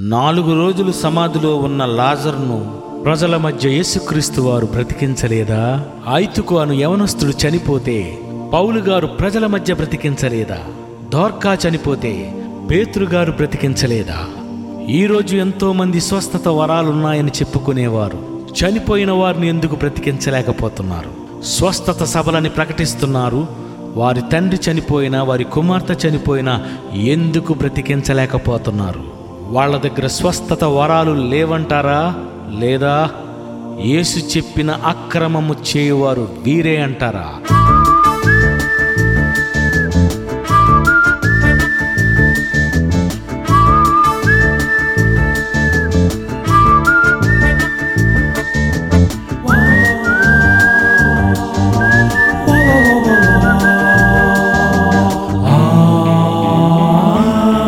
నాలుగు రోజులు సమాధిలో ఉన్న లాజర్ను ప్రజల మధ్య యేసుక్రీస్తు వారు బ్రతికించలేదా? ఐతుకు అను యవనస్తుడు చనిపోతే పౌలు గారు ప్రజల మధ్య బ్రతికించలేదా? దోర్కా చనిపోతే పేతురు గారు బ్రతికించలేదా? ఈరోజు ఎంతో మంది స్వస్థత వరాలున్నాయని చెప్పుకునేవారు. చనిపోయిన వారిని ఎందుకు బ్రతికించలేకపోతున్నారు? స్వస్థత సభలని ప్రకటిస్తున్నారు. వారి తండ్రి చనిపోయినా వారి కుమార్తె చనిపోయినా ఎందుకు బ్రతికించలేకపోతున్నారు? వాళ్ళ దగ్గర స్వస్థత వరాలు లేవంటారా? లేదా యేసు చెప్పిన అక్రమము చేయువారు వీరే అంటారా?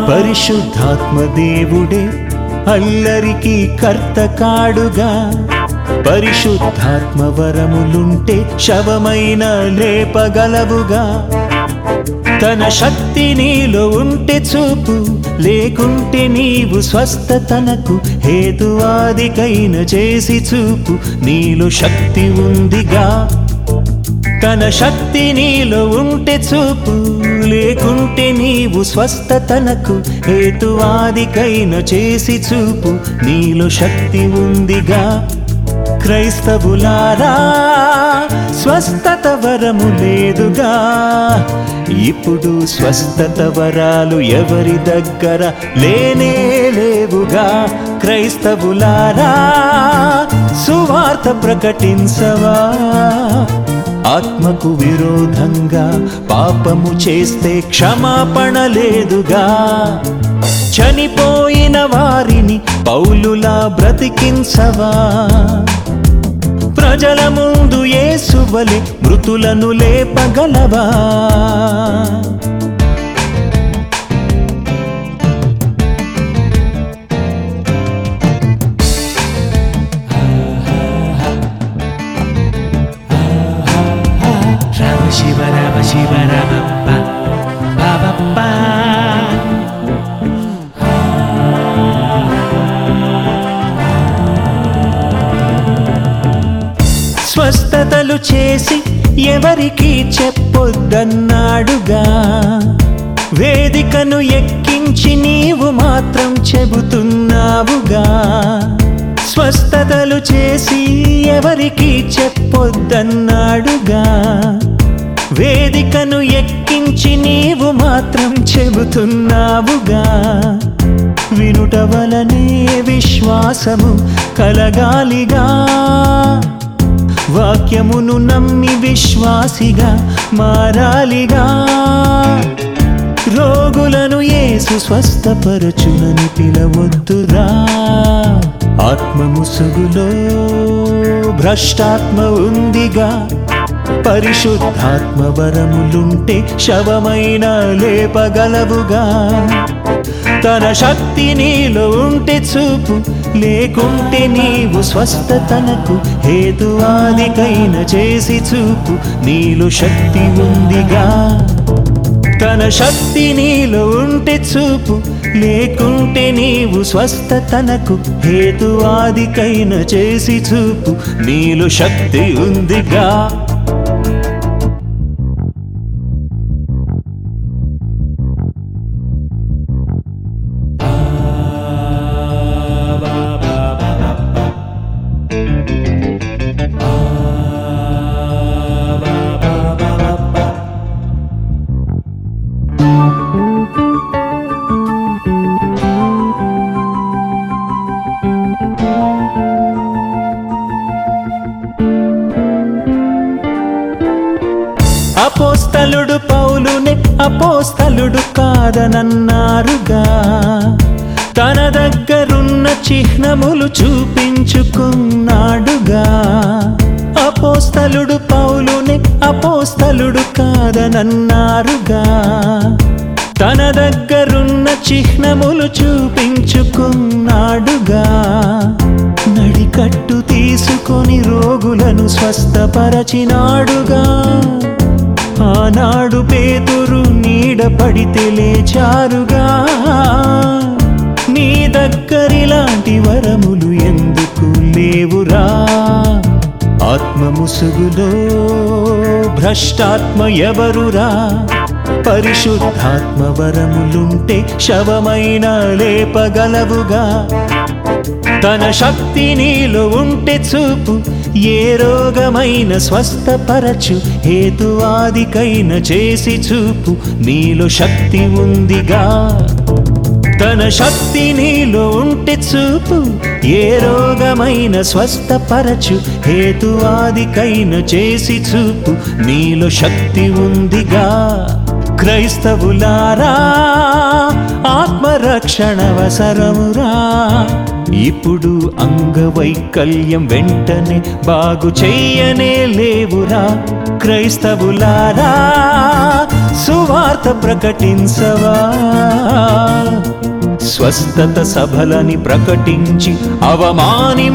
పరిశుద్ధాత్మ దేవుడే అల్లరికి కర్త కాడుగా పరిశుద్ధాత్మ వరములుంటే శవమైన లేపగలవుగా. తన శక్తి నీలో ఉంటే చూపు లేకుంటే నీవు స్వస్థతనకు హేతువాదికైన చేసి చూపు. నీలో శక్తి ఉందిగా. తన శక్తి నీలో ఉంటే చూపు లేకుంటే నీవు స్వస్థతనకు హేతువాదికైన చేసి చూపు. నీలో శక్తి ఉందిగా క్రైస్తవులారా స్వస్థత వరము లేదుగా. ఇప్పుడు స్వస్థత వరాలు ఎవరి దగ్గర లేనే లేవుగా. క్రైస్తవులారా సువార్త ప్రకటించవా? ఆత్మకు విరోధంగా పాపము చేస్తే క్షమాపణ లేదుగా చనిపోయిన వారిని పౌలులా బ్రతికించవా? ప్రజల ముందు యేసువలె మృతులను లేపగలవా? స్వస్థతలు చేసి ఎవరికి చెప్పొద్దన్నాడుగా. వేదికను ఎక్కించి నీవు మాత్రం చెబుతున్నావుగా. స్వస్థతలు చేసి ఎవరికి చెప్పొద్దన్నాడుగా. వేదికను ఎక్కించి నీవు మాత్రం చెబుతున్నావుగా. వినుట వలనే విశ్వాసము కలగాలిగా. వాక్యమును నమ్మి విశ్వాసిగా మారాలిగా. రోగులను ఏసు స్వస్థపరచునని పిలవద్దురా. ఆత్మ ముసుగులో భ్రష్టాత్మ ఉందిగా. పరిశుద్ధాత్మవరములుంటే శవమైన లేపగలవుగా. తన శక్తి నీలో ఉంటే చూపు లేకుంటే నీవు స్వస్థతనకు హేతువాదికైన చేసి చూపు నీలో శక్తి ఉందిగా. తన శక్తి నీలో ఉంటే చూపు లేకుంటే నీవు స్వస్థతనకు హేతువాదికైన చేసి చూపు నీలో శక్తి ఉందిగా. అపోస్తలుడు పౌలునే అపోస్తలుడు కాదనన్నారుగా. తన దగ్గరున్న చిహ్నములు చూపించుకున్నాడుగా. అపోస్తలుడు పౌలునే అపోస్తలుడు కాదనన్నారుగా. తన దగ్గరున్న చిహ్నములు చూపించుకున్నాడుగా. నడికట్టు తీసుకొని రోగులను స్వస్థపరచినాడుగా. ఆనాడు పేతురు నీడ పడితే లేచారుగా. నీ దగ్గరిలాంటి వరములు ఎందుకు లేవురా? ఆత్మ ముసుగులో భ్రష్టాత్మ ఎవరురా? పరిశుద్ధాత్మ వరములుంటే శవమైన లేపగలవుగా. తన శక్తి నీలో ఉంటే చూపు. ఏ రోగమైన స్వస్థపరచు హేతువాదికైన చేసి చూపు. నీలో శక్తి ఉందిగా. తన శక్తి నీలో ఉంటే చూపు. ఏ రోగమైన స్వస్థపరచు హేతువాదికైన చేసి చూపు. నీలో శక్తి ఉందిగా. క్రైస్తవులారా ఆత్మరక్షణవసరమురా. ఇప్పుడు అంగవైకల్యం వెంటనే బాగు చెయ్యనే లేవురా. క్రైస్తవులారా సువార్త ప్రకటించవా. స్వస్థత సభలని ప్రకటించి అవమానింపవద్దురా.